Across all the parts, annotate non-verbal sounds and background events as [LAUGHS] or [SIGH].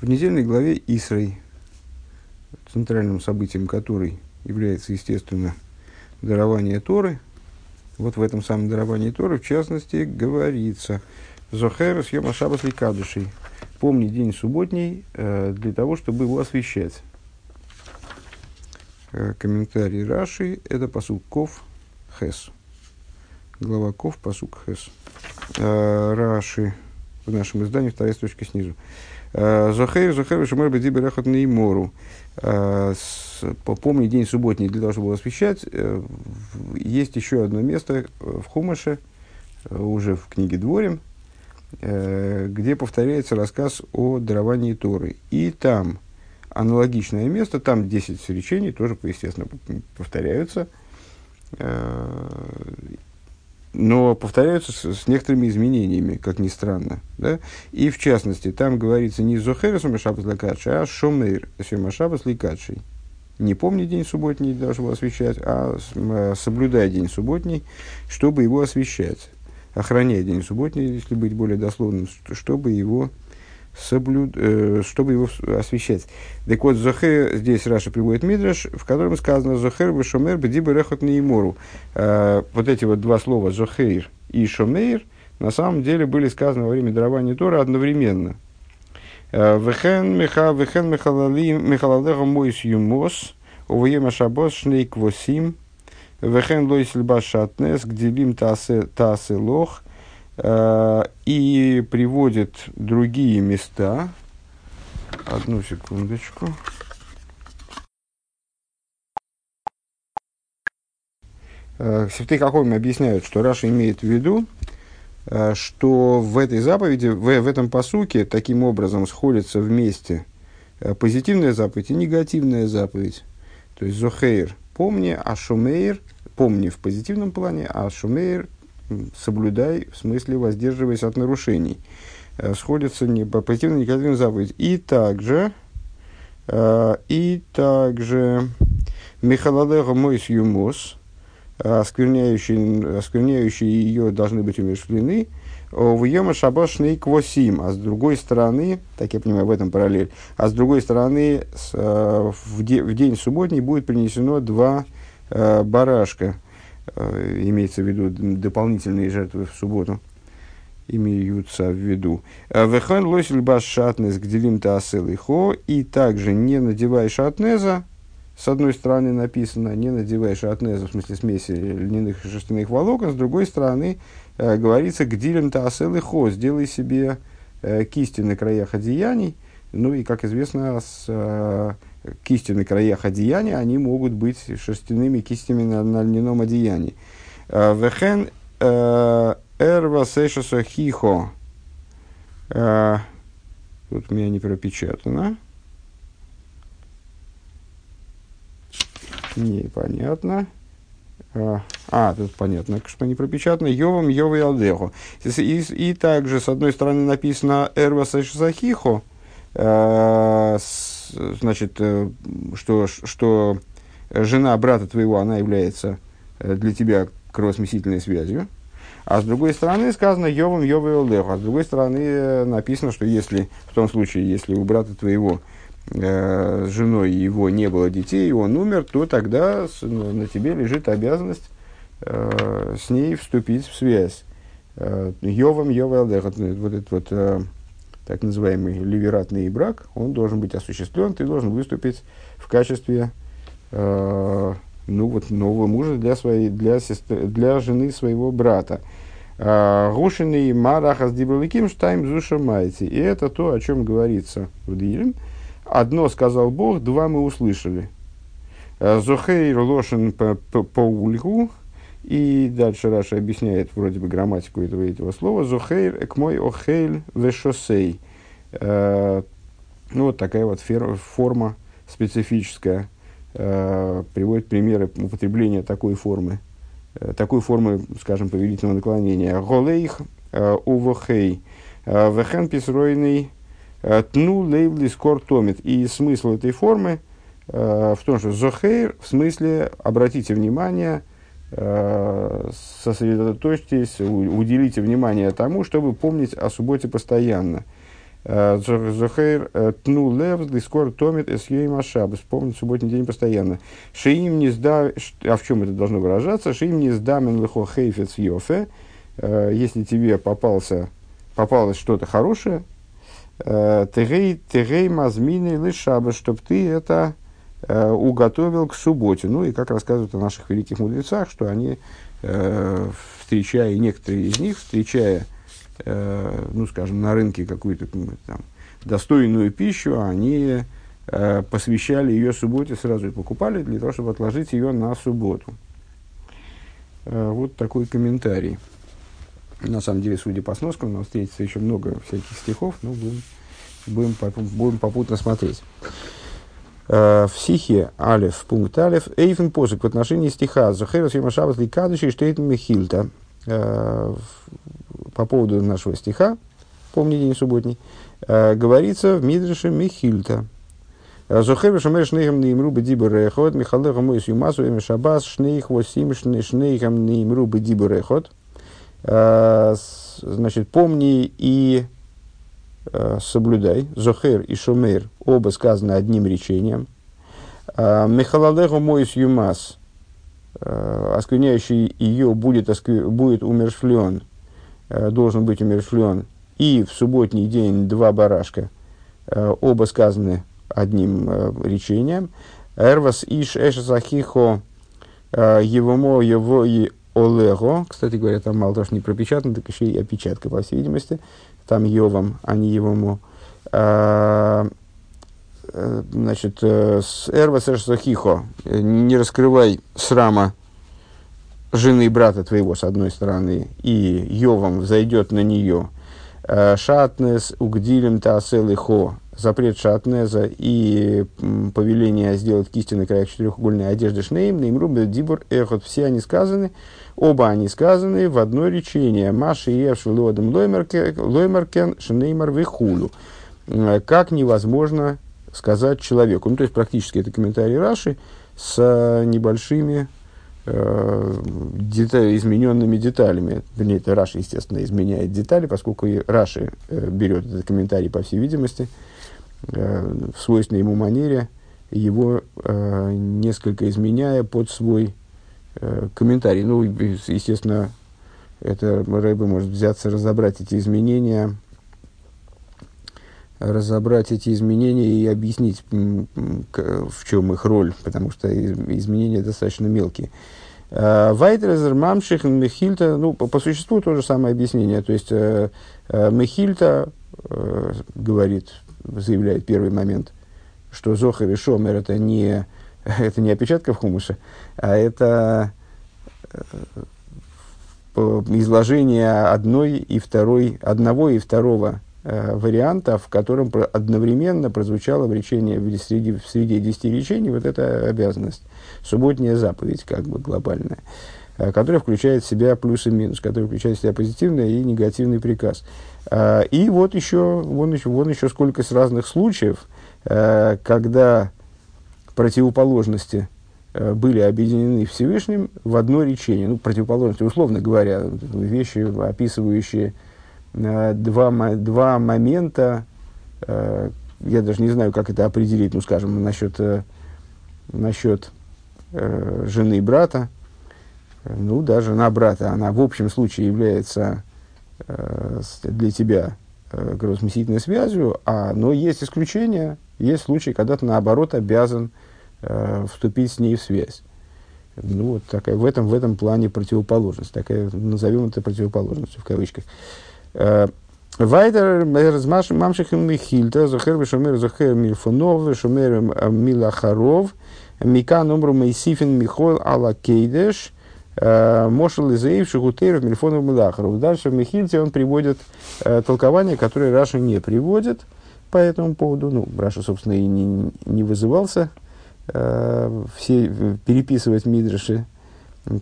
В недельной главе Исрой, центральным событием которой является, естественно, дарование Торы, вот в этом самом даровании Торы, в частности, говорится «Зохер с Йома Шабас Ликадышей» «Помни день субботний э, для того, чтобы его освещать». Э, комментарий Раши – это посук Ков Хес. Глава Ков, посук Хес. Э, Раши в нашем издании, вторая строчка снизу. Э, Зохейр, Зохейр, Шамар Беди Берехот Неймору. Э, Помни день субботний для того, чтобы освещать. Э, есть еще одно место в Хумаше, уже в книге Дворим, где повторяется рассказ о даровании Торы. И там аналогичное место, там 10 речений, тоже, естественно, повторяются но повторяются с, с некоторыми изменениями, как ни странно. Да? И в частности, там говорится не Зохерес Машабас Лакадши, а Шомейр Машабас Ликадши. Не помни день субботний, должен был освещать, а э, соблюдай день субботний, чтобы его освещать. Охраняй день субботний, если быть более дословным, чтобы его соблюд... Э, чтобы его освещать. Так вот, Зохер, здесь Раша приводит Мидраш, в котором сказано Зохер Шомер Бедиба Рехот Неймору. Э, вот эти вот два слова Зохейр и Шомейр на самом деле были сказаны во время дарования Тора одновременно. Э, Вехен Меха Вехен Мехалалеха Мойс Юмос Увоема Шабос Шнейк Восим Вехен Лойсельба Башатнес Гделим Тасе Лох – и приводит другие места. Одну секундочку. Э, Сефты Хахоми объясняют, что Раша имеет в виду, э, что в этой заповеди, в, в этом посуке таким образом сходятся вместе позитивная заповедь и негативная заповедь. То есть Зохейр – помни, а Шумейр – помни в позитивном плане, а Шумейр соблюдай, в смысле воздерживаясь от нарушений. Э, сходятся не по позитивной негативной заповеди. И также, э, и также Михаладеха Мойс Юмос, оскверняющие, оскверняющие ее должны быть умершлены, в Йома Шабашный Квосим, а с другой стороны, так я понимаю, в этом параллель, а с другой стороны, с, э, в, де, в день субботний будет принесено два э, барашка – Э, имеется в виду дополнительные жертвы в субботу, имеются в виду. Э, Вехан лосиль баш шатнес гделим таасел хо, и также не надевай шатнеза, с одной стороны написано, не надевай шатнеза, в смысле смеси льняных и шерстяных волокон, с другой стороны э, говорится гдилем таасел хо, сделай себе э, кисти на краях одеяний, ну и, как известно, с, э, кисти на краях одеяния, они могут быть шерстяными кистями на, на льняном одеянии. Э, вехен э, эрва сейшаса хихо. Э, тут у меня не пропечатано. Непонятно. А, тут понятно, что не пропечатано. Йовам, Йова и Алдеху. И, и, и также, с одной стороны, написано Эрва Сэшзахихо, значит, э, что, что жена брата твоего, она является э, для тебя кровосмесительной связью. А с другой стороны сказано Йовом Олеху. А с другой стороны э, написано, что если, в том случае, если у брата твоего с женой его не было детей, и он умер, то тогда на тебе лежит обязанность с ней вступить в связь. Йовом Олеху. Вот этот вот так называемый ливератный брак, он должен быть осуществлен, ты должен выступить в качестве э, ну, вот, нового мужа для, своей, для, сестры, для жены своего брата. Гушиный марахас дибраликим штайм зуша майти. И это то, о чем говорится в Дилем. Одно сказал Бог, два мы услышали. «Э, Зохейр лошен по ульгу. И дальше Раша объясняет вроде бы грамматику этого, этого слова. Зохейр экмой охейль вешосей. Э, ну, вот такая вот форма специфическая. Э, приводит примеры употребления такой формы. Э, такой формы, скажем, повелительного наклонения. Голейх увохей. Вехен писройный тну лейвли скор томит. И смысл этой формы в том, что зохейр, в смысле, обратите внимание, сосредоточьтесь, уделите внимание тому, чтобы помнить о субботе постоянно – Зохейр тну лев, дискор томит эсьей машаб. Вспомнить субботний день постоянно. Шиим не сда... А в чем это должно выражаться? Шиим не сдамен лихо хейфец йофе. Если тебе попался, попалось что-то хорошее, тегей, тегей мазмины лишаба, чтобы ты это уготовил к субботе. Ну и как рассказывают о наших великих мудрецах, что они, встречая, некоторые из них, встречая э, ну, скажем, на рынке какую-то там достойную пищу, они э, посвящали ее субботе сразу и покупали для того, чтобы отложить ее на субботу. Э, вот такой комментарий. На самом деле, судя по сноскам, нас встретится еще много всяких стихов, но будем, будем, будем попутно смотреть. Э, в сихе Алиф, пункт Алиф, Эйфен посок в отношении стиха Захерас Йомашабас Ликадыши Штейтен Михильта э, по поводу нашего стиха, помни день субботний, э, говорится в Мидрше Михильта. Зохер шамер шнейхам неймру бедибу рехот, Михалеха мойс юмасу эми шабас, шнейх восим шнейхам неймру бедибу рехот. Значит, помни и соблюдай. Зохер и шумер оба сказаны одним речением. Михалалеху мойс юмас, оскверняющий ее будет, будет умершвлен Э, должен быть умершлен, и в субботний день два барашка, э, оба сказаны одним э, речением. Эрвас иш эшасахихо евомо его и олего. Кстати говоря, там мало того, что не пропечатано, так еще и опечатка, по всей видимости. Там евом, а не евомо. Значит, с эрвас эшасахихо. Не раскрывай срама жены брата твоего, с одной стороны, и Йовом взойдет на нее, э, шатнес угдилем таасел хо, запрет шатнеза и повеление сделать кисти на краях четырехугольной одежды шнейм, неймрубе дибур эхот, все они сказаны, оба они сказаны в одно речение. Маши евшу лодом лоймеркен шнеймар вихулу. Э, как невозможно сказать человеку. Ну, то есть, практически это комментарий Раши с небольшими э, деталь, измененными деталями. Вернее, это Раши, естественно, изменяет детали, поскольку и Раши э, берет этот комментарий, по всей видимости, э, в свойственной ему манере, его э, несколько изменяя под свой э, комментарий. Ну, естественно, это Рэбе может взяться разобрать эти изменения разобрать эти изменения и объяснить, в чем их роль, потому что изменения достаточно мелкие. Э, Вайтрезер, Мамших, Мехильта, ну, по, по существу то же самое объяснение. То есть, э, э, Мехильта э, говорит, заявляет первый момент, что Зохар и Шомер это не, [LAUGHS] это не опечатка в хумуше, а это э, изложение одной и второй, одного и второго э, варианта, в котором одновременно прозвучало в речении, в среди, в среде десяти речений вот эта обязанность субботняя заповедь, как бы глобальная, э, которая включает в себя плюс и минус, которая включает в себя позитивный и негативный приказ. Э, и вот еще, вон еще, вон еще сколько с разных случаев, э, когда противоположности были объединены Всевышним в одно речение. Ну, противоположности, условно говоря, вещи, описывающие два, два момента, я даже не знаю, как это определить, ну, скажем, насчет, насчет э, жены брата, ну да, жена брата, она в общем случае является э, для тебя э, кровосмесительной связью, а, но есть исключения, есть случаи, когда ты наоборот обязан э, вступить с ней в связь. Ну, вот такая, в, этом, в этом плане противоположность, такая, назовем это противоположностью в кавычках. Э, Вайдер мамших михильта, зохер вешомер зохер мильфонов, вешомер מלאחריו, מכאן אמרו מוסיפין מחול על הקודש, э, משל לזאב שהוא טורף מלפניו ומלאחריו. Дальше в Михильте он приводит э, толкование, которое Раши не приводит по этому поводу. Ну, Раши, собственно, и не, не вызывался э, все переписывать Мидраши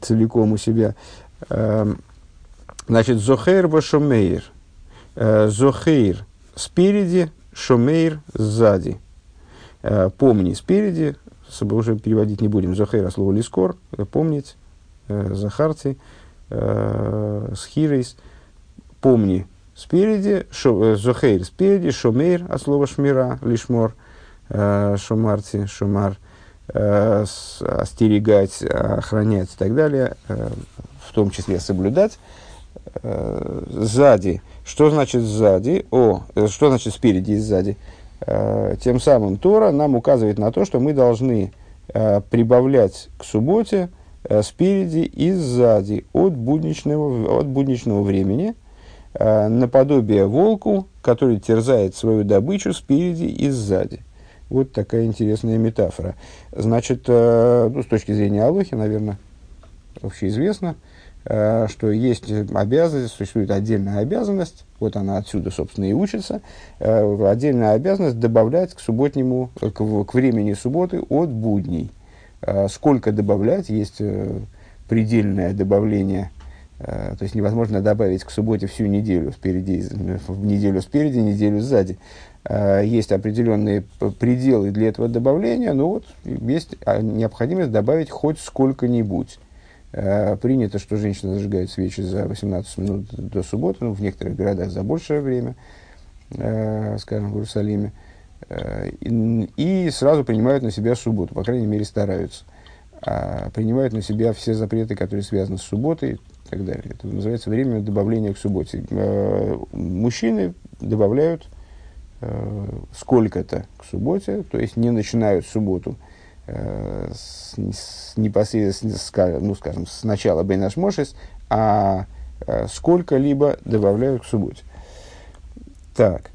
целиком у себя. Э, значит, זכור ושמור. Э, זכור спереди, Шомейр сзади. Помни спереди, уже переводить не будем. Зохейра слово лискор, помнить, Захарти, э, Схирейс, помни спереди, зохейр спереди, шомейр от слова шмира, лишмор, э, шомарти, шомар, э, остерегать, охранять и так далее, э, в том числе соблюдать. Э, сзади, что значит сзади? О, э, что значит спереди и сзади? Э, тем самым Тора нам указывает на то, что мы должны э, прибавлять к субботе э, спереди и сзади от будничного, от будничного времени – Э, наподобие волку, который терзает свою добычу спереди и сзади. Вот такая интересная метафора. Значит, э, ну, с точки зрения Алохи, наверное, общеизвестно, э, что есть обязанность, существует отдельная обязанность, вот она отсюда, собственно, и учится, отдельная обязанность добавлять к субботнему, к, к времени субботы от будней. Сколько добавлять, есть предельное добавление Э, то есть невозможно добавить к субботе всю неделю спереди, в неделю спереди, неделю сзади. Э, есть определенные пределы для этого добавления, но вот есть а, необходимость добавить хоть сколько-нибудь. Э, принято, что женщина зажигает свечи за 18 минут до субботы, ну, в некоторых городах за большее время, скажем, в Иерусалиме, и сразу принимают на себя субботу, по крайней мере стараются. А принимают на себя все запреты, которые связаны с субботой, и так далее. Это называется время добавления к субботе. Э, мужчины добавляют э, сколько-то к субботе, то есть не начинают субботу э, с, с непосредственно, ну, скажем, с начала Бейнаш Мошес, а сколько-либо добавляют к субботе. Так.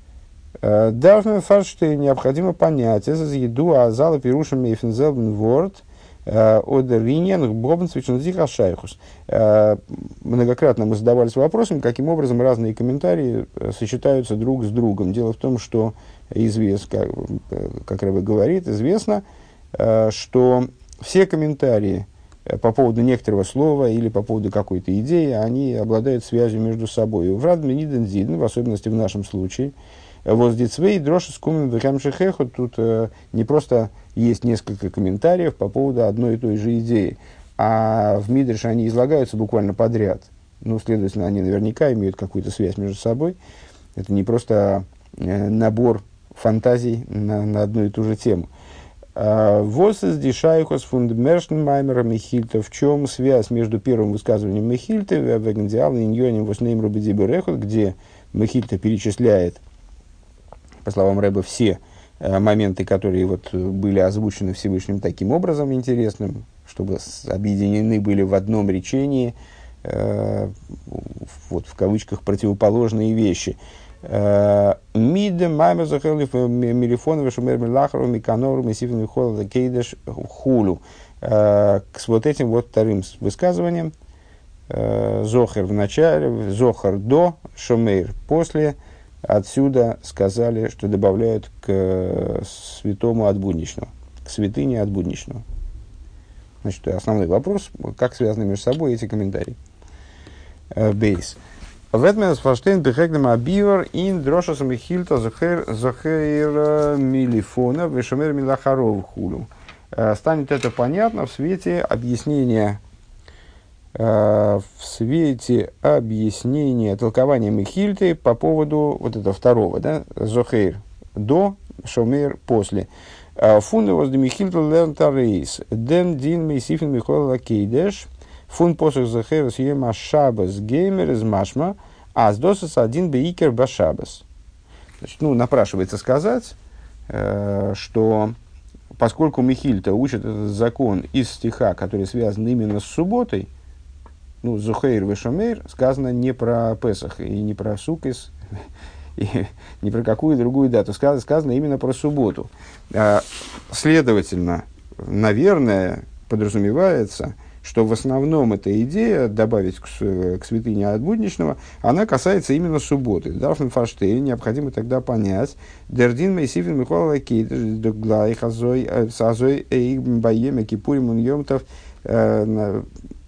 Давно фаршты необходимо понять, это еду, а зала пирушами Мейфензелбен Ворд – Одерлинен, Бобенцвичен, Шайхус. Э, многократно мы задавались вопросом, каким образом разные комментарии э, сочетаются друг с другом. Дело в том, что известно, как, э, как Рэбе говорит, известно, что все комментарии по поводу некоторого слова или по поводу какой-то идеи, они обладают связью между собой. В Радмениден Зиден, в особенности в нашем случае, Воздицвей, Дроша, Скумен, Векамшихеху, тут не просто есть несколько комментариев по поводу одной и той же идеи. А в Мидрше они излагаются буквально подряд. Ну, следовательно, они наверняка имеют какую-то связь между собой. Это не просто э, набор фантазий на, на одну и ту же тему. А, Восес дишайхос фундмершн маймера Михильта. В чем связь между первым высказыванием Михильта, и иньоним воснейм рубедиберехот, где Михильта перечисляет, по словам Рэба, все моменты, которые вот были озвучены Всевышним таким образом интересным, чтобы объединены были в одном речении, э, вот в кавычках противоположные вещи. Э, Миде маймер захелив милифонов шумер милахару миканору месифин холода кейдеш хулу. С вот этим вот вторым высказыванием Зохер в начале, Зохар до, Шумейр после – Отсюда сказали, что добавляют к э, святому от будничного, к святыне от будничного. Значит, основной вопрос, как связаны между собой эти комментарии. Э, бейс. Ветмен фаштейн бехегнем абивар ин дрошас михильта захер захер милифона вешамер милахаров хулю. Э, станет это понятно в свете объяснения Э, в свете объяснения, толкования Михильты по поводу вот этого второго, да, Зохейр до, שמור после. Э, פון דעם וואס מכילתא לערנט ארויס, דעם דין מוסיפין מחול על הקודש, פון פסוק זכור את יום השבת גומר איז משמע, אז דאס איז א דין בעיקר בשבת. Значит, ну, напрашивается сказать, э, что поскольку Михильта учит этот закон из стиха, который связан именно с субботой, ну, זכור ושמור сказано не про Песах и не про Сукис, и не про какую другую дату. Сказано, сказано именно про субботу. А, следовательно, наверное, подразумевается, что в основном эта идея добавить к, к святыне от будничного, она касается именно субботы. Дарфен Фаштейн необходимо тогда понять, Дердин Мейсифин Михуала Кейт, Дуглай, Хазой, э, Сазой, Эйг, Баеме, Кипурим, Уньемтов, э,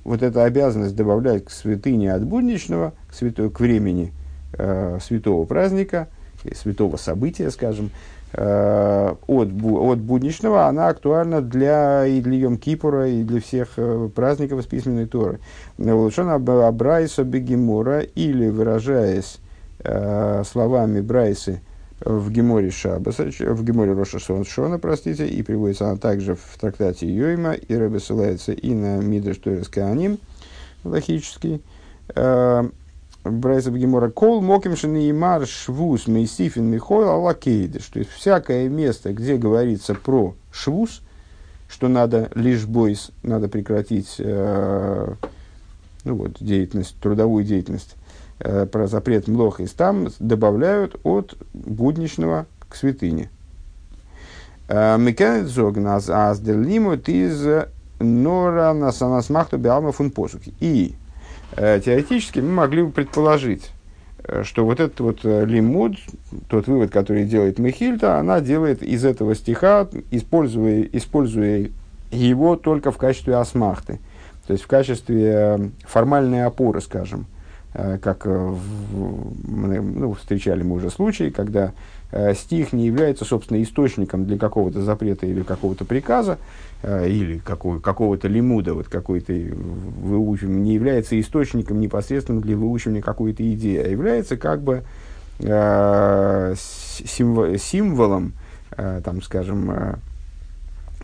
вот эта обязанность добавлять к святыне от будничного, к, святой, к времени э, святого праздника, святого события, скажем, э, от, от будничного, она актуальна для, и для Йом Кипура, и для всех э, праздников из письменной Торы. Лучшон Абрайса Бегемора, или выражаясь э, словами Брайсы в Геморе Шабаса, в Геморе Роша Шона, простите, и приводится она также в трактате Йойма, и Рэбе ссылается и на Мидраш Торис Кааним, логический. Э, Брайса Бгемора Кол Мокимшин и Мар Швус Мейсифин Михойл Аллакейдыш. То есть всякое место, где говорится про швус, что надо лишь бойс, надо прекратить э, ну вот, деятельность, трудовую деятельность, про запрет млохис, там добавляют от будничного к святыне. Э, Мекенет зогназ аздерлимут из нора насанасмахту биалма фун посуки. И э, теоретически мы могли бы предположить, что вот этот вот лимуд, тот вывод, который делает Михильта, она делает из этого стиха, используя, используя его только в качестве асмахты. То есть в качестве э, формальной опоры, скажем, э, как в, ну, встречали мы уже случаи, когда э, стих не является, собственно, источником для какого-то запрета или какого-то приказа, или какого, какого-то лимуда, вот какой-то выучивания, не является источником непосредственно для выучивания какой-то идеи, а является как бы символом, там, скажем,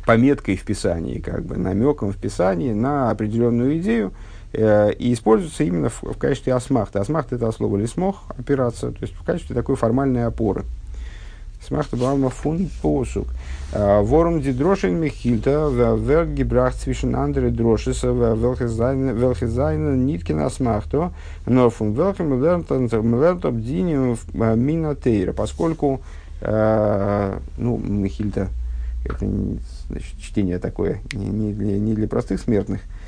пометкой в Писании, как бы намеком в Писании на определенную идею, э, и используется именно в, в качестве асмахта. Асмахта это слово лисмох, опираться, то есть в качестве такой формальной опоры. Смахта Балма фун посук. Э, ворум ди дрошин михильта, вер гибрах цвишен андре дрошиса, велхезайна ниткина асмахто, но фун велхем диним э, мина тейра, поскольку, ну, михильта, это значит, чтение такое не, для, не для простых смертных, э,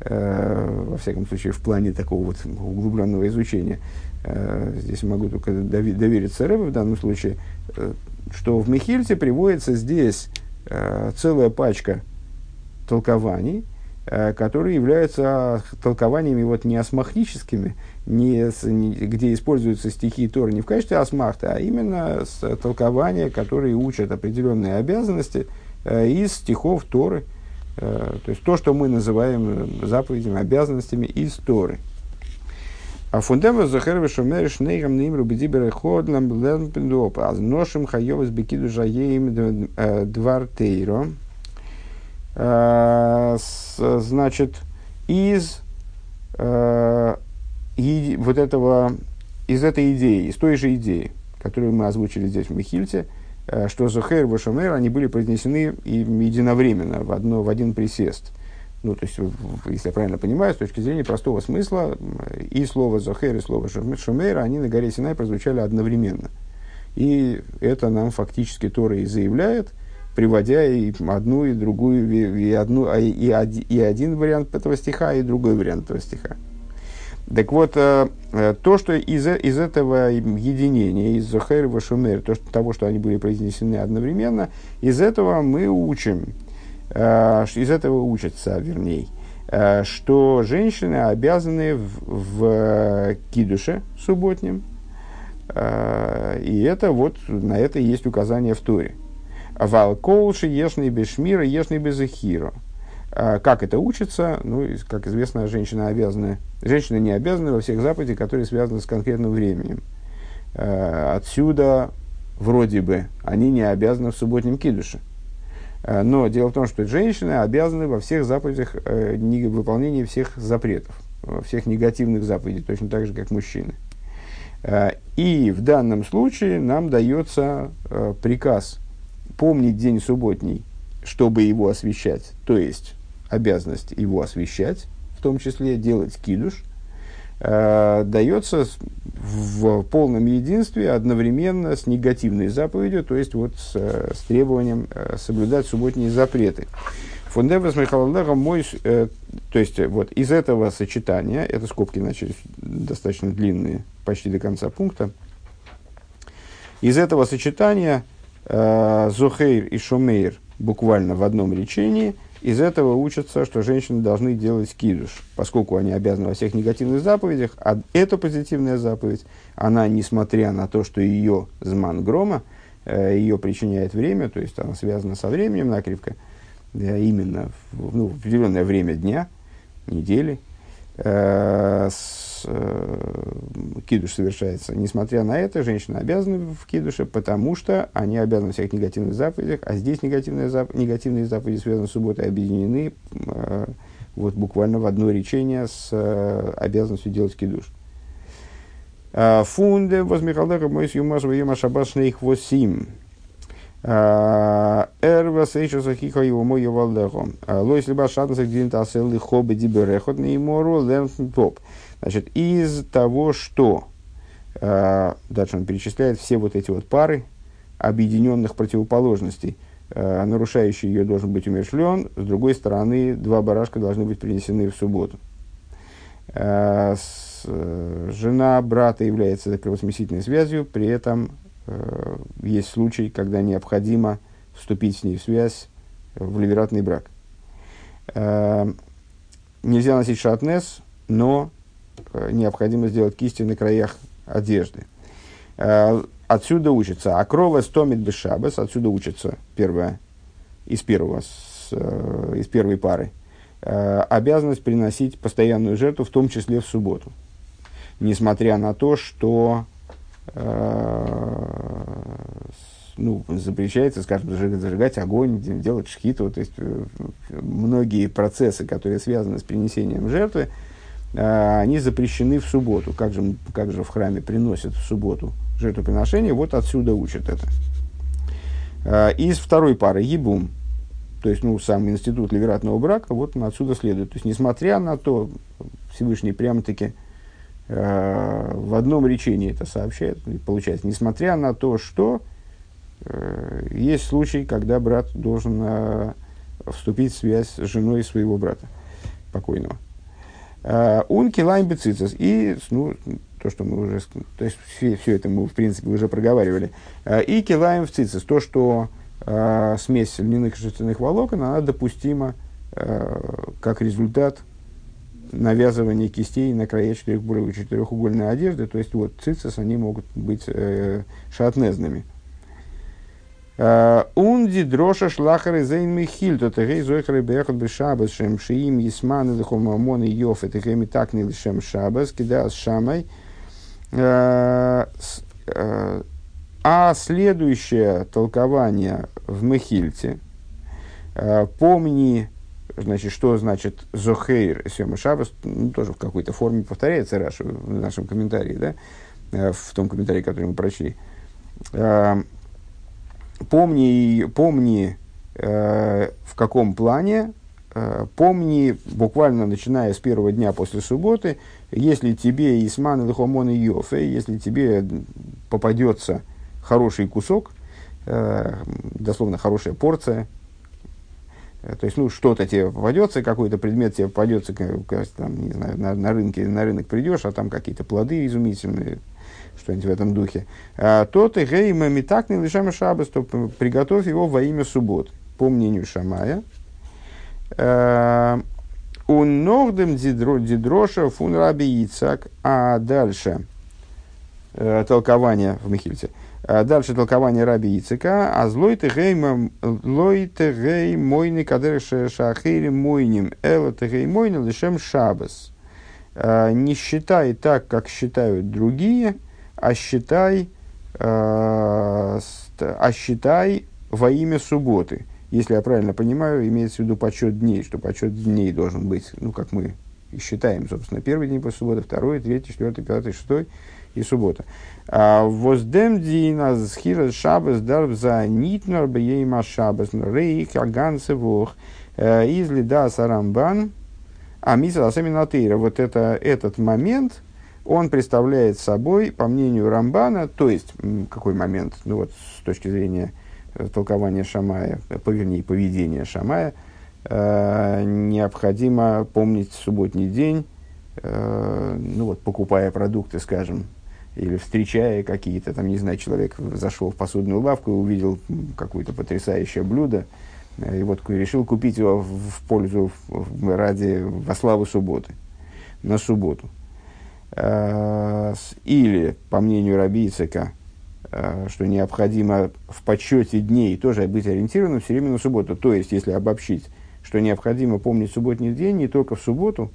во всяком случае, в плане такого вот углубленного изучения. Э, здесь могу только довериться Рэбе в данном случае, э, что в Михильте приводится здесь э, целая пачка толкований, э, которые являются толкованиями вот не осмахническими, не, не, где используются стихи Тора не в качестве осмахта, а именно с толкования, которые учат определенные обязанности – Э, из стихов Торы. Э, то есть то, что мы называем заповедями, обязанностями из Торы. А фундамент захерве шумер шнейгам нимру бедибер ход нам лернпендоп. А ношим хайовас бекиду жаеем э, двартейро. Значит, из вот этого, из этой идеи, из той же идеи, которую мы озвучили здесь в Михильте, Э, что Зухер и Вашумер, они были произнесены единовременно, в, одно, в один присест. Ну, то есть, если я правильно понимаю, с точки зрения простого смысла, и слово Зохер, и слово Шумер, они на горе Синай прозвучали одновременно. И это нам фактически Тора и заявляет, приводя и одну, и другую, и, одну, и, и, и один вариант этого стиха, и другой вариант этого стиха. Так вот, э, э, то, что из, из этого единения, из Зохер и Вашумер, то, что, того, что они были произнесены одновременно, из этого мы учим, э, из этого учатся, вернее, что женщины обязаны в, в кидуше субботнем, и это вот, на это есть указание в Торе. Валколши, ешный бешмира, ешный безахиро. А, как это учится? Ну, как известно, женщина обязаны, женщины не обязаны во всех заповедях, которые связаны с конкретным временем. А, отсюда, вроде бы, они не обязаны в субботнем кидуше. А, но дело в том, что женщины обязаны во всех заповедях э, выполнения всех запретов, всех негативных заповедей, точно так же, как мужчины. И в данном случае нам дается э, приказ помнить день субботний, чтобы его освещать. То есть обязанность его освещать, в том числе делать кидуш, э, дается в полном единстве одновременно с негативной заповедью, то есть вот с, с требованием э, соблюдать субботние запреты. Фундевас Михалалеха мой, э, то есть вот из этого сочетания, это скобки начались достаточно длинные, почти до конца пункта, из этого сочетания Зохейр и Шумейр буквально в одном речении – из этого учатся, что женщины должны делать кидуш, поскольку они обязаны во всех негативных заповедях, а эта позитивная заповедь, она, несмотря на то, что ее зман грома, э, ее причиняет время, то есть она связана со временем накрепко, именно в, ну, в определенное время дня, недели, э, с, э, кидуш совершается. Несмотря на это, женщина обязана в кидуше, потому что они обязаны всех негативных заповедях, а здесь негативные, зап негативные заповеди, связанные с субботой, объединены э, вот буквально в одно речение с э, обязанностью делать кидуш. Э, фунде возмихалдеха мой юмаш вема шабаш их восим. Эрва сейчуса хиха его мой ювалдехо. Лойс либо шатнса гдинта аселы хобы диберехот на имору топ. Значит, из того, что дальше он перечисляет все вот эти вот пары объединенных противоположностей, нарушающий ее должен быть умершлен, с другой стороны, два барашка должны быть принесены в субботу. Жена брата является кровосмесительной связью, при этом Э, есть случай, когда необходимо вступить с ней в связь в ливератный брак. Э, нельзя носить шатнес, но э, необходимо сделать кисти на краях одежды. Отсюда учится акрова стомит бешабас, отсюда учится первое, из первого, с, из первой пары, обязанность приносить постоянную жертву, в том числе в субботу. Несмотря на то, что Э, ну, запрещается, скажем, зажигать, зажигать огонь, делать шхиту. То есть э, многие процессы, которые связаны с принесением жертвы, э, они запрещены в субботу. Как же, как же в храме приносят в субботу жертвоприношение? Вот отсюда учат это. Из второй пары ебум, то есть ну, сам институт ливератного брака, вот отсюда следует. То есть, несмотря на то, Всевышний прямо-таки Э, в одном речении это сообщает, получается, несмотря на то, что э, есть случай, когда брат должен э, вступить в связь с женой своего брата покойного. Он килайм бецицис. И, ну, то, что мы уже, то есть все, все это мы, в принципе, уже проговаривали. И килайм в цицис. То, что смесь льняных и шерстяных волокон, она допустима как результат навязывание кистей на края четырехугольной одежды, то есть вот цицис, они могут быть э, шатнезными. А, Унди дроша шлахары зейн михиль, то тегей зойхары бехот бешабас, шем шиим есман или хомамон и йоф, это геми так не лишем шабас, кида с шамай. А, а, а следующее толкование в Мехильте, помни Значит, что значит Зохейр Сема Шабас, ну, тоже в какой-то форме повторяется Раша в нашем комментарии, да, э, в том комментарии, который мы прочли. Э, помни, помни э, в каком плане, помни, буквально начиная с первого дня после субботы, если тебе Исман или Хомон и Йофе, если тебе попадется хороший кусок, дословно хорошая порция, то есть, ну, что-то тебе попадется, какой-то предмет тебе попадется, там, не знаю, на, на рынке, на рынок придешь, а там какие-то плоды изумительные, что-нибудь в этом духе. А, то ты гейма митакный лишама шабас, то приготовь его во имя суббот, по мнению Шамая. У ногдем дидроша фун раби Ицак, а дальше э, толкование в Михильце. А дальше толкование Раби Ицика. А злой ты гей мойны кадер шахири мойним. Эла ты гей мойны лишем шабас. А, не считай так, как считают другие, а считай, а, считай во имя субботы. Если я правильно понимаю, имеется в виду подсчет дней, что подсчет дней должен быть, ну, как мы и считаем, собственно, первый день после субботы, второй, третий, четвертый, пятый, шестой и суббота. А, воздем дина схира шабас дарб за нитнор бейма шабас рейх аганце вох э, из лида сарамбан а мисла саминатейра. Вот это, этот момент, он представляет собой, по мнению Рамбана, то есть, какой момент, ну вот с точки зрения э, толкования Шамая, вернее, поведения Шамая, э, необходимо помнить субботний день, э, ну вот, покупая продукты, скажем, или встречая какие-то, там, не знаю, человек зашел в посудную лавку и увидел какое-то потрясающее блюдо, э, и вот решил купить его в пользу, ради, во славу субботы, на субботу. Э, или, по мнению Раби э, что необходимо в подсчете дней тоже быть ориентированным все время на субботу. То есть, если обобщить, что необходимо помнить субботний день не только в субботу,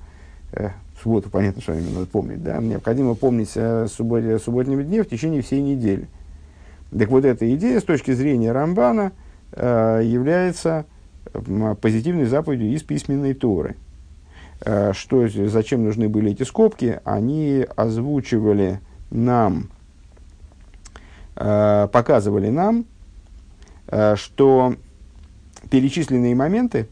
в субботу, понятно, что именно надо помнить, да, необходимо помнить о субботе, о субботнем дне в течение всей недели. Так вот, эта идея с точки зрения Рамбана э, является позитивной заповедью из письменной Торы. Э, что, зачем нужны были эти скобки? Они озвучивали нам, э, показывали нам, э, что перечисленные моменты,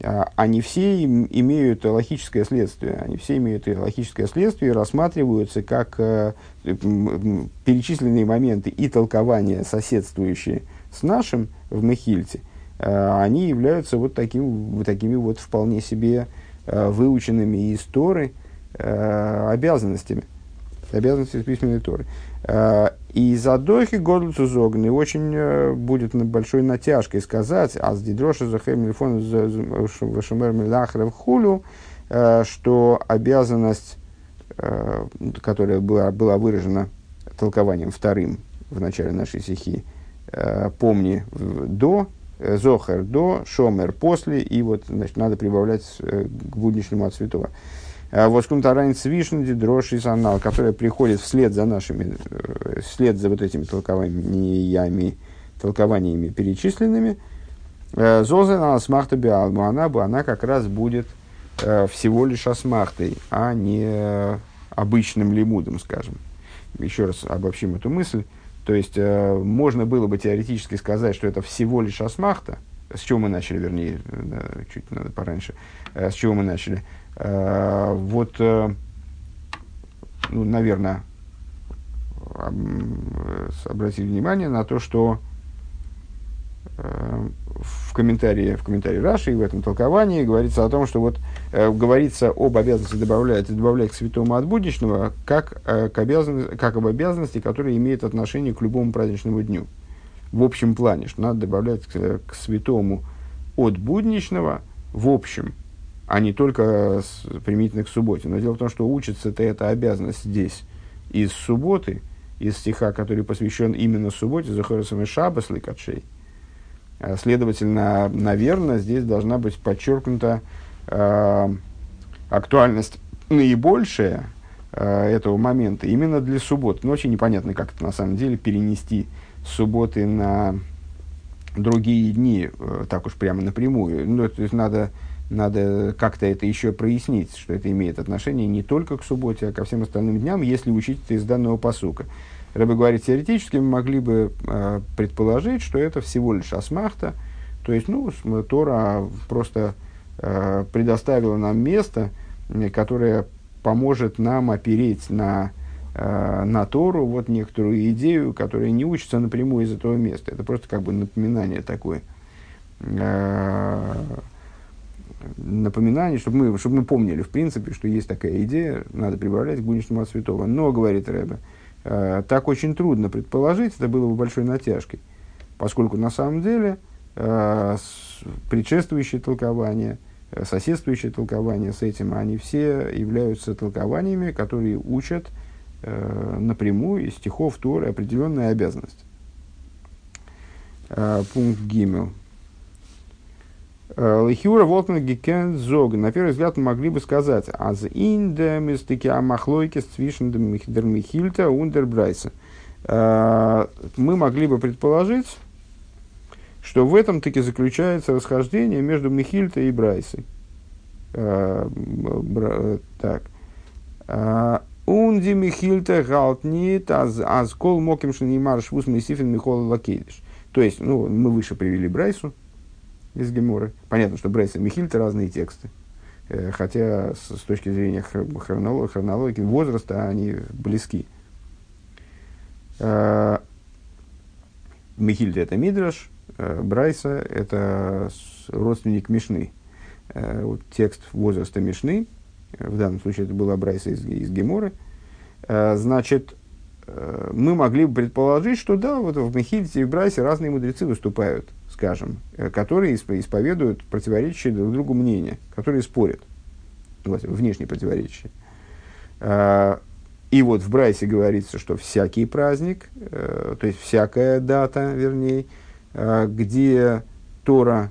они все имеют логическое следствие. Они все имеют логическое следствие и рассматриваются как перечисленные моменты и толкования, соседствующие с нашим в Мехильте, они являются вот, таким, вот такими вот вполне себе Э, выученными из Торы э, обязанностями, обязанности письменной Торы. Э, и за дохи годлуцу зогны очень будет большой натяжкой сказать, а с дидроши захем телефон вашумер милахрев хулю, что обязанность, которая была, была выражена толкованием вторым в начале нашей стихи, помни до, Зохер до, Шомер после, и вот значит, надо прибавлять э, к будничному от святого. А Воскум Тарайн Свишнди, Дрожь и Санал, которая приходит вслед за нашими, э, вслед за вот этими толкованиями, толкованиями перечисленными. Э, Зозен Асмахта Биалму, она, бы, она как раз будет всего лишь асмахтой, а не обычным лимудом, скажем. Еще раз обобщим эту мысль. То есть, э, можно было бы теоретически сказать, что это всего лишь асмахта. С чего мы начали, вернее, да, чуть надо пораньше. Э, с чего мы начали? Э, вот, э, ну, наверное, обратили внимание на то, что э, в комментарии, в комментарии Раши и в этом толковании говорится о том, что вот э, говорится об обязанности добавлять, добавлять к святому от будничного, как, э, к обязанности, как об обязанности, которая имеет отношение к любому праздничному дню. В общем плане, что надо добавлять к, к святому от будничного в общем, а не только с, применительно к субботе. Но дело в том, что учится-то эта обязанность здесь из субботы, из стиха, который посвящен именно субботе, Захарасам и Шабас Ликатшей – Э, следовательно, наверное, здесь должна быть подчеркнута э, актуальность наибольшая э, этого момента именно для суббот. Но очень непонятно, как это на самом деле перенести субботы на другие дни, э, так уж прямо напрямую. Ну, то есть надо, надо как-то это еще прояснить, что это имеет отношение не только к субботе, а ко всем остальным дням, если учить это из данного посука. Рэбе говорит, теоретически мы могли бы э, предположить, что это всего лишь асмахта, то есть, ну, Тора просто э, предоставила нам место, которое поможет нам опереть на, э, на Тору вот некоторую идею, которая не учится напрямую из этого места. Это просто как бы напоминание такое. Э, напоминание, чтобы мы, чтобы мы помнили, в принципе, что есть такая идея, надо прибавлять к будничному от святого. Но, говорит Рэбе, Э, так очень трудно предположить, это было бы большой натяжкой, поскольку на самом деле э, предшествующие толкования, э, соседствующие толкования с этим, они все являются толкованиями, которые учат напрямую из стихов Торы определенная обязанность. Пункт Гимел. Лихюра Волтман Гикен Зог. На первый взгляд мы могли бы сказать, аз инде мистики амахлойки свишен дермихильта ундербрайса. Мы могли бы предположить, что в этом таки заключается расхождение между Михильта и Брайсой. Так. Унди Михильта галтнит аз, кол моким шанимар швус мисифин михол лакейдиш. То есть, ну, мы выше привели Брайсу, из Геморы. Понятно, что Брайс и Михиль разные тексты. Э, хотя с, с точки зрения хронологии, хронологии возраста они близки. Э, Михильда это Мидраш, э, Брайса это родственник Мишны. Вот текст возраста Мишны, в данном случае это была Брайса из, из Геморы, значит, мы могли бы предположить, что да, вот в Михильде и в Брайсе разные мудрецы выступают – скажем, э, которые исповедуют противоречащие друг другу мнения, которые спорят, внешне противоречащие. А, и вот в Брайсе говорится, что всякий праздник, э, то есть всякая дата, вернее, э, где Тора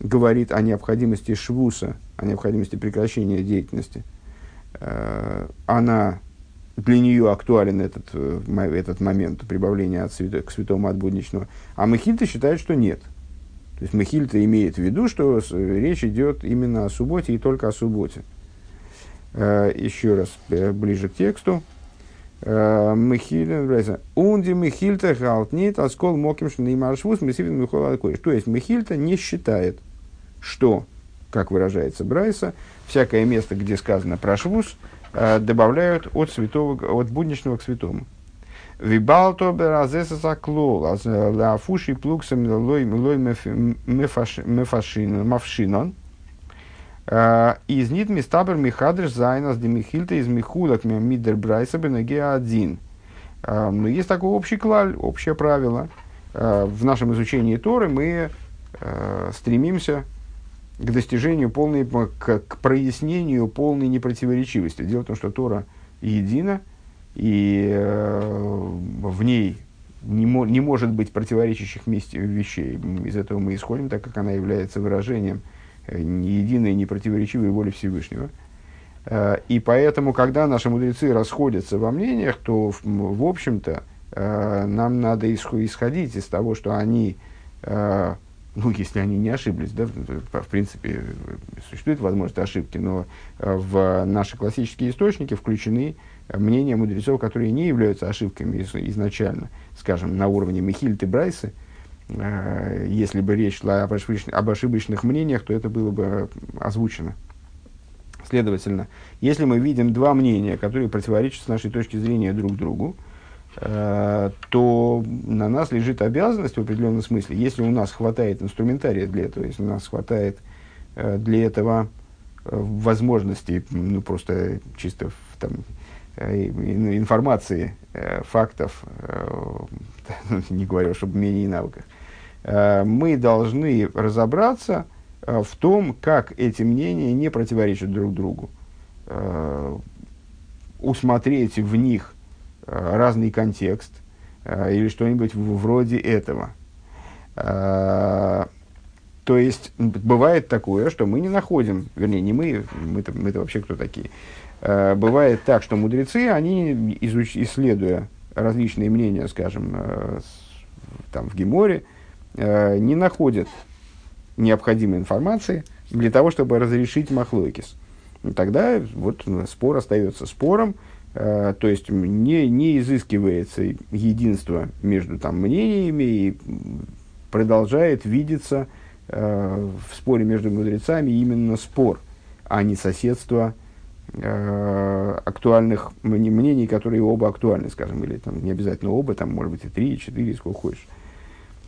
говорит о необходимости швуса, о необходимости прекращения деятельности, она, для нее актуален этот, этот момент прибавления от свято, к святому от будничного, а Мехильта считает, что нет. То есть Мехильта имеет в виду, что речь идет именно о субботе и только о субботе. Еще раз, ближе к тексту. Мехильта, унди Мехильта галтнит, аскол моким шнеймаршвус, месивин михола То есть Мехильта не считает, что, как выражается Брайса, всякое место, где сказано про швус, э, добавляют от, святого, от будничного к святому. Вибалто беразеса клол, лафуши плуксам лой мефашинон, Э, из нит мистабер михадриш зайнас демихильта из михулак мидер брайса бенеге один. Э, но есть такой общий клаль, общее правило. Э, в нашем изучении Торы мы стремимся к достижению полной, к, к прояснению полной непротиворечивости. Дело в том, что Тора едина, и в ней не, мо, не может быть противоречащих вещей. Из этого мы исходим, так как она является выражением единой, непротиворечивой воли Всевышнего. Э, и поэтому, когда наши мудрецы расходятся во мнениях, то, в общем-то, э, нам надо исходить из того, что они, э, ну, если они не ошиблись, да, в принципе, существует возможность ошибки, но в наши классические источники включены мнения мудрецов, которые не являются ошибками изначально, скажем, на уровне Михильты Брайсы, Э, если бы речь шла об ошибочных, об ошибочных мнениях, то это было бы озвучено. Следовательно, если мы видим два мнения, которые противоречат с нашей точки зрения друг другу, э, то на нас лежит обязанность в определенном смысле, если у нас хватает инструментария для этого, если у нас хватает э, для этого возможностей, ну просто чисто там, информации, фактов, [LAUGHS] не говоря уж об умении и навыках, Э, мы должны разобраться э, в том, как эти мнения не противоречат друг другу, э, усмотреть в них разный контекст или что-нибудь вроде этого. То есть бывает такое, что мы не находим, вернее, не мы, мы-то, мы-то вообще кто такие. Бывает так, что мудрецы, они, изуч, исследуя различные мнения, скажем, там в Геморе, э, не находят необходимой информации для того, чтобы разрешить махлойкис. Тогда вот спор остается спором, э, то есть не, не изыскивается единство между там, мнениями и продолжает видеться э, в споре между мудрецами именно спор, а не соседство э, актуальных мнений, которые оба актуальны, скажем, или там, не обязательно оба, там, может быть, и три, и четыре, сколько хочешь.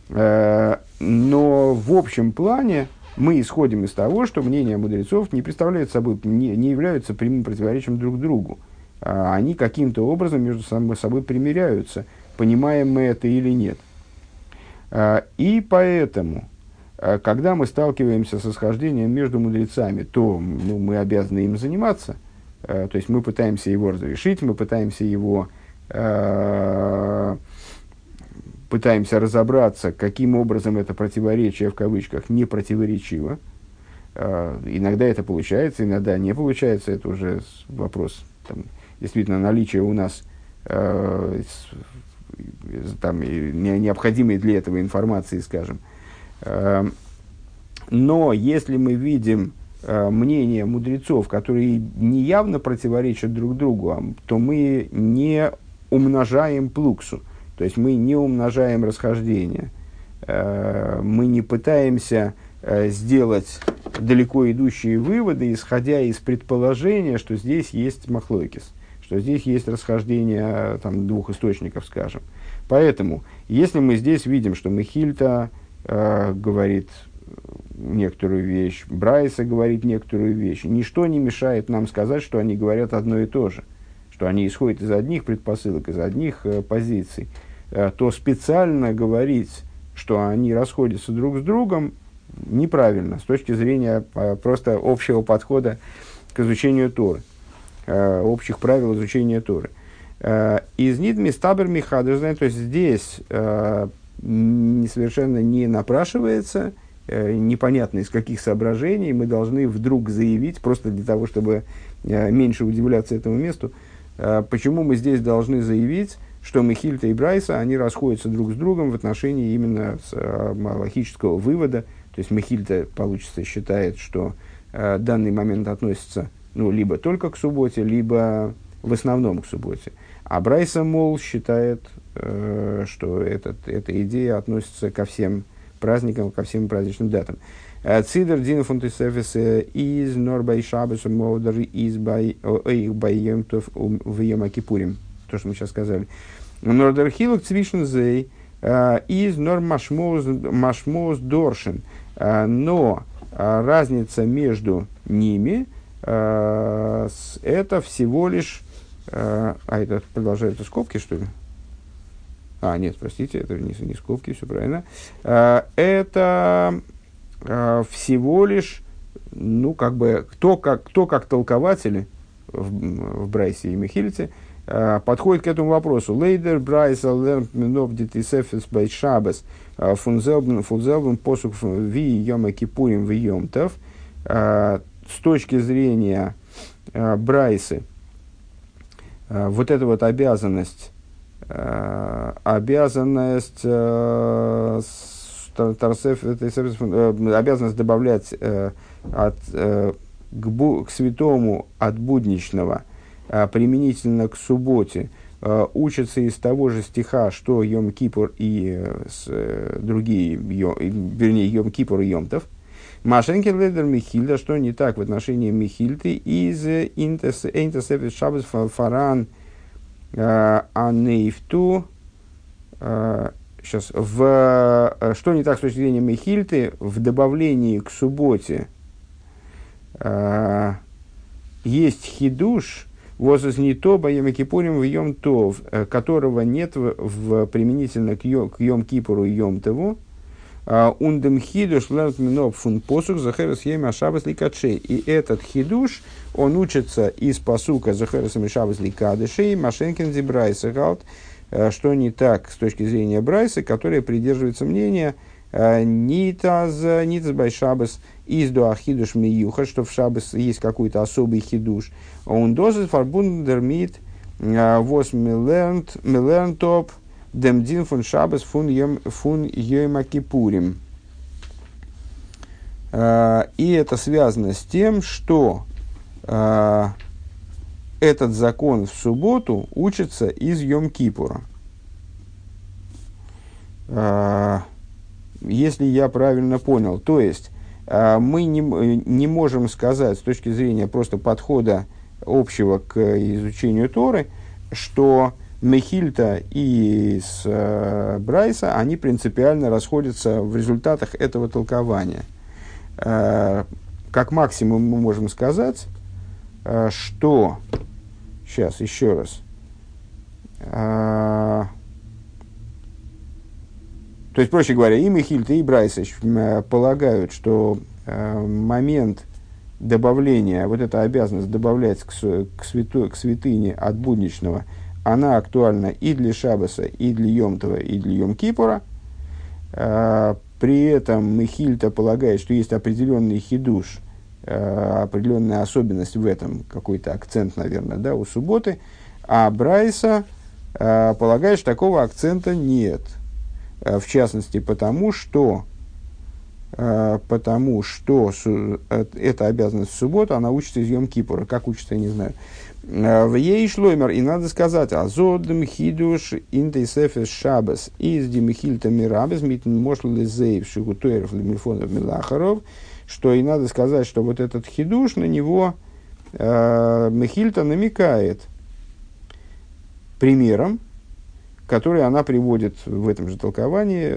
Э, но в общем плане мы исходим из того, что мнения мудрецов не представляют собой, не, не являются прямым противоречием друг другу. А они каким-то образом между собой примиряются, понимаем мы это или нет. Э, и поэтому, э, когда мы сталкиваемся с схождением между мудрецами, то ну, мы обязаны им заниматься. То есть мы пытаемся его разрешить, мы пытаемся его пытаемся разобраться, каким образом это противоречие в кавычках не противоречиво. Иногда это получается, иногда не получается. Это уже вопрос там, действительно наличия у нас э, там, необходимой для этого информации, скажем. Э, но если мы видим э, мнения мудрецов, которые неявно противоречат друг другу, то мы не умножаем плуксу. То есть мы не умножаем расхождение, э, мы не пытаемся э, сделать далеко идущие выводы, исходя из предположения, что здесь есть махлойкис, что здесь есть расхождение э, там, двух источников, скажем. Поэтому, если мы здесь видим, что Михильта э, говорит некоторую вещь, Брайса говорит некоторую вещь, ничто не мешает нам сказать, что они говорят одно и то же, что они исходят из одних предпосылок, из одних э, позиций. Э, то специально говорить, что они расходятся друг с другом, неправильно с точки зрения э, просто общего подхода к изучению Торы, общих правил изучения Торы. Из Нидми Стабер Михадр, то есть здесь совершенно не напрашивается непонятно из каких соображений мы должны вдруг заявить, просто для того, чтобы меньше удивляться этому месту, почему мы здесь должны заявить, что Мехильта и Брайса, они расходятся друг с другом в отношении именно с, э, логического вывода. То есть Мехильта, получится, считает, что э, данный момент относится ну, либо только к субботе, либо в основном к субботе. А Брайса, мол, считает, э, что этот, эта идея относится ко всем праздникам, ко всем праздничным датам. Э, Цидер дин фунтисефис из норбай шабеса модер из бай йомтов в йома кипурим. То, что мы сейчас сказали. Нордерхилок цвишензей э, из норм машмоз доршин. Э, но э, разница между ними это всего лишь... А это продолжаются скобки, что ли? А, нет, простите, это не, не скобки, все правильно. Это всего лишь, ну, как бы, кто как, кто как толкователи в, в Брайсе и Михильце – Э, подходит к этому вопросу. Лейдер Брайса Лернт Минов Дитисефес Бай Шабес э, Фунзелбен посук Ви Йома Кипурим Ви Йомтов. Э, с точки зрения Брайсы, вот эта вот обязанность, обязанность, обязанность добавлять от, к, к святому от будничного – а, применительно к субботе а, учатся из того же стиха, что Йом Кипур и э, с, э, другие, вернее, Йом Кипур и Йомтов. Машенки ледер Михильда, что не так в отношении Михильды, из Эйнтесефис Шабас Фаран а, Анейфту, сейчас, в, э, что не так с точки зрения Михильты, в добавлении к субботе есть חידוש, וואס איז ניטא, ביום כיפורים ויום טוב, э, которого нет в, в применительно к Йом, к Йом Кипуру и Йом а, און דעם חידוש לערנט מען אפ פון פסוק זכור את יום השבת לקדשו. И этот хидуш, он учится из посука захересом и шабас ликадышей, машенкин зибрайса галт, э, что не так с точки зрения Брайса, который придерживается мнения, Э, ניט אז, ניט אז ביי שבת из дуахидуш миюха, что в шабас есть какой-то особый хидуш. Он дозит фарбундер мит э, вос милернт милернтоп демдин фун шабас фун йом фун йома кипурим. Э, и это связано с тем, что этот закон в субботу учится из Йом-Кипура если я правильно понял. То есть, а, мы не, не можем сказать с точки зрения просто подхода общего к изучению Торы, что Мехильта и с, э, Брайса, они принципиально расходятся в результатах этого толкования. Э, как максимум мы можем сказать, э, что... Сейчас, еще раз. Э, то есть, проще говоря, и Михильта, и Брайсович э, полагают, что э, момент добавления, вот эта обязанность добавлять к, к, святу, к святыне от будничного, она актуальна и для Шабаса, и для Йомтова, и для Йом-Кипура. Э, при этом Михильта полагает, что есть определенный хидуш, э, определенная особенность в этом, какой-то акцент, наверное, да, у субботы, а Брайса э, полагает, что такого акцента нет – в частности, потому что, потому что э, эта обязанность в субботу, она учится из Йом Кипура. Как учится, я не знаю. В ей шлоймер, и надо сказать, азодм хидуш интейсефес шабас из демихильта мирабес митн мошл лизеев шигутуэров лимифонов милахаров, что и надо сказать, что вот этот хидуш на него э, Михильта намекает примером, который она приводит в этом же толковании,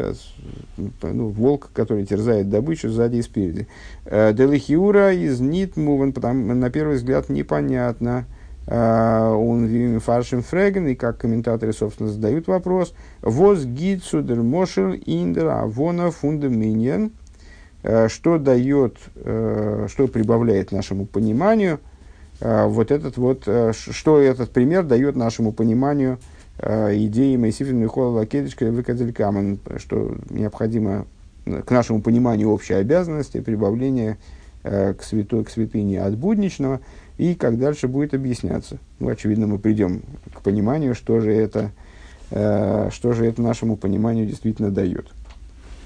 ну, волк, который терзает добычу сзади и спереди. Э, Делихиура из Нитмуван, потому на первый взгляд непонятно, э, он фаршем фреген, и как комментаторы, собственно, задают вопрос, воз гид судер мошел индер авона фундаминьен, э, что дает, что прибавляет нашему пониманию, вот этот вот, что этот пример дает нашему пониманию идеи Моисифин Михола Лакедичка Выкадилькаман, что необходимо к нашему пониманию общей обязанности, прибавление э, к, святой, к святыне от будничного, и как дальше будет объясняться. Ну, очевидно, мы придем к пониманию, что же это, э, что же это нашему пониманию действительно дает.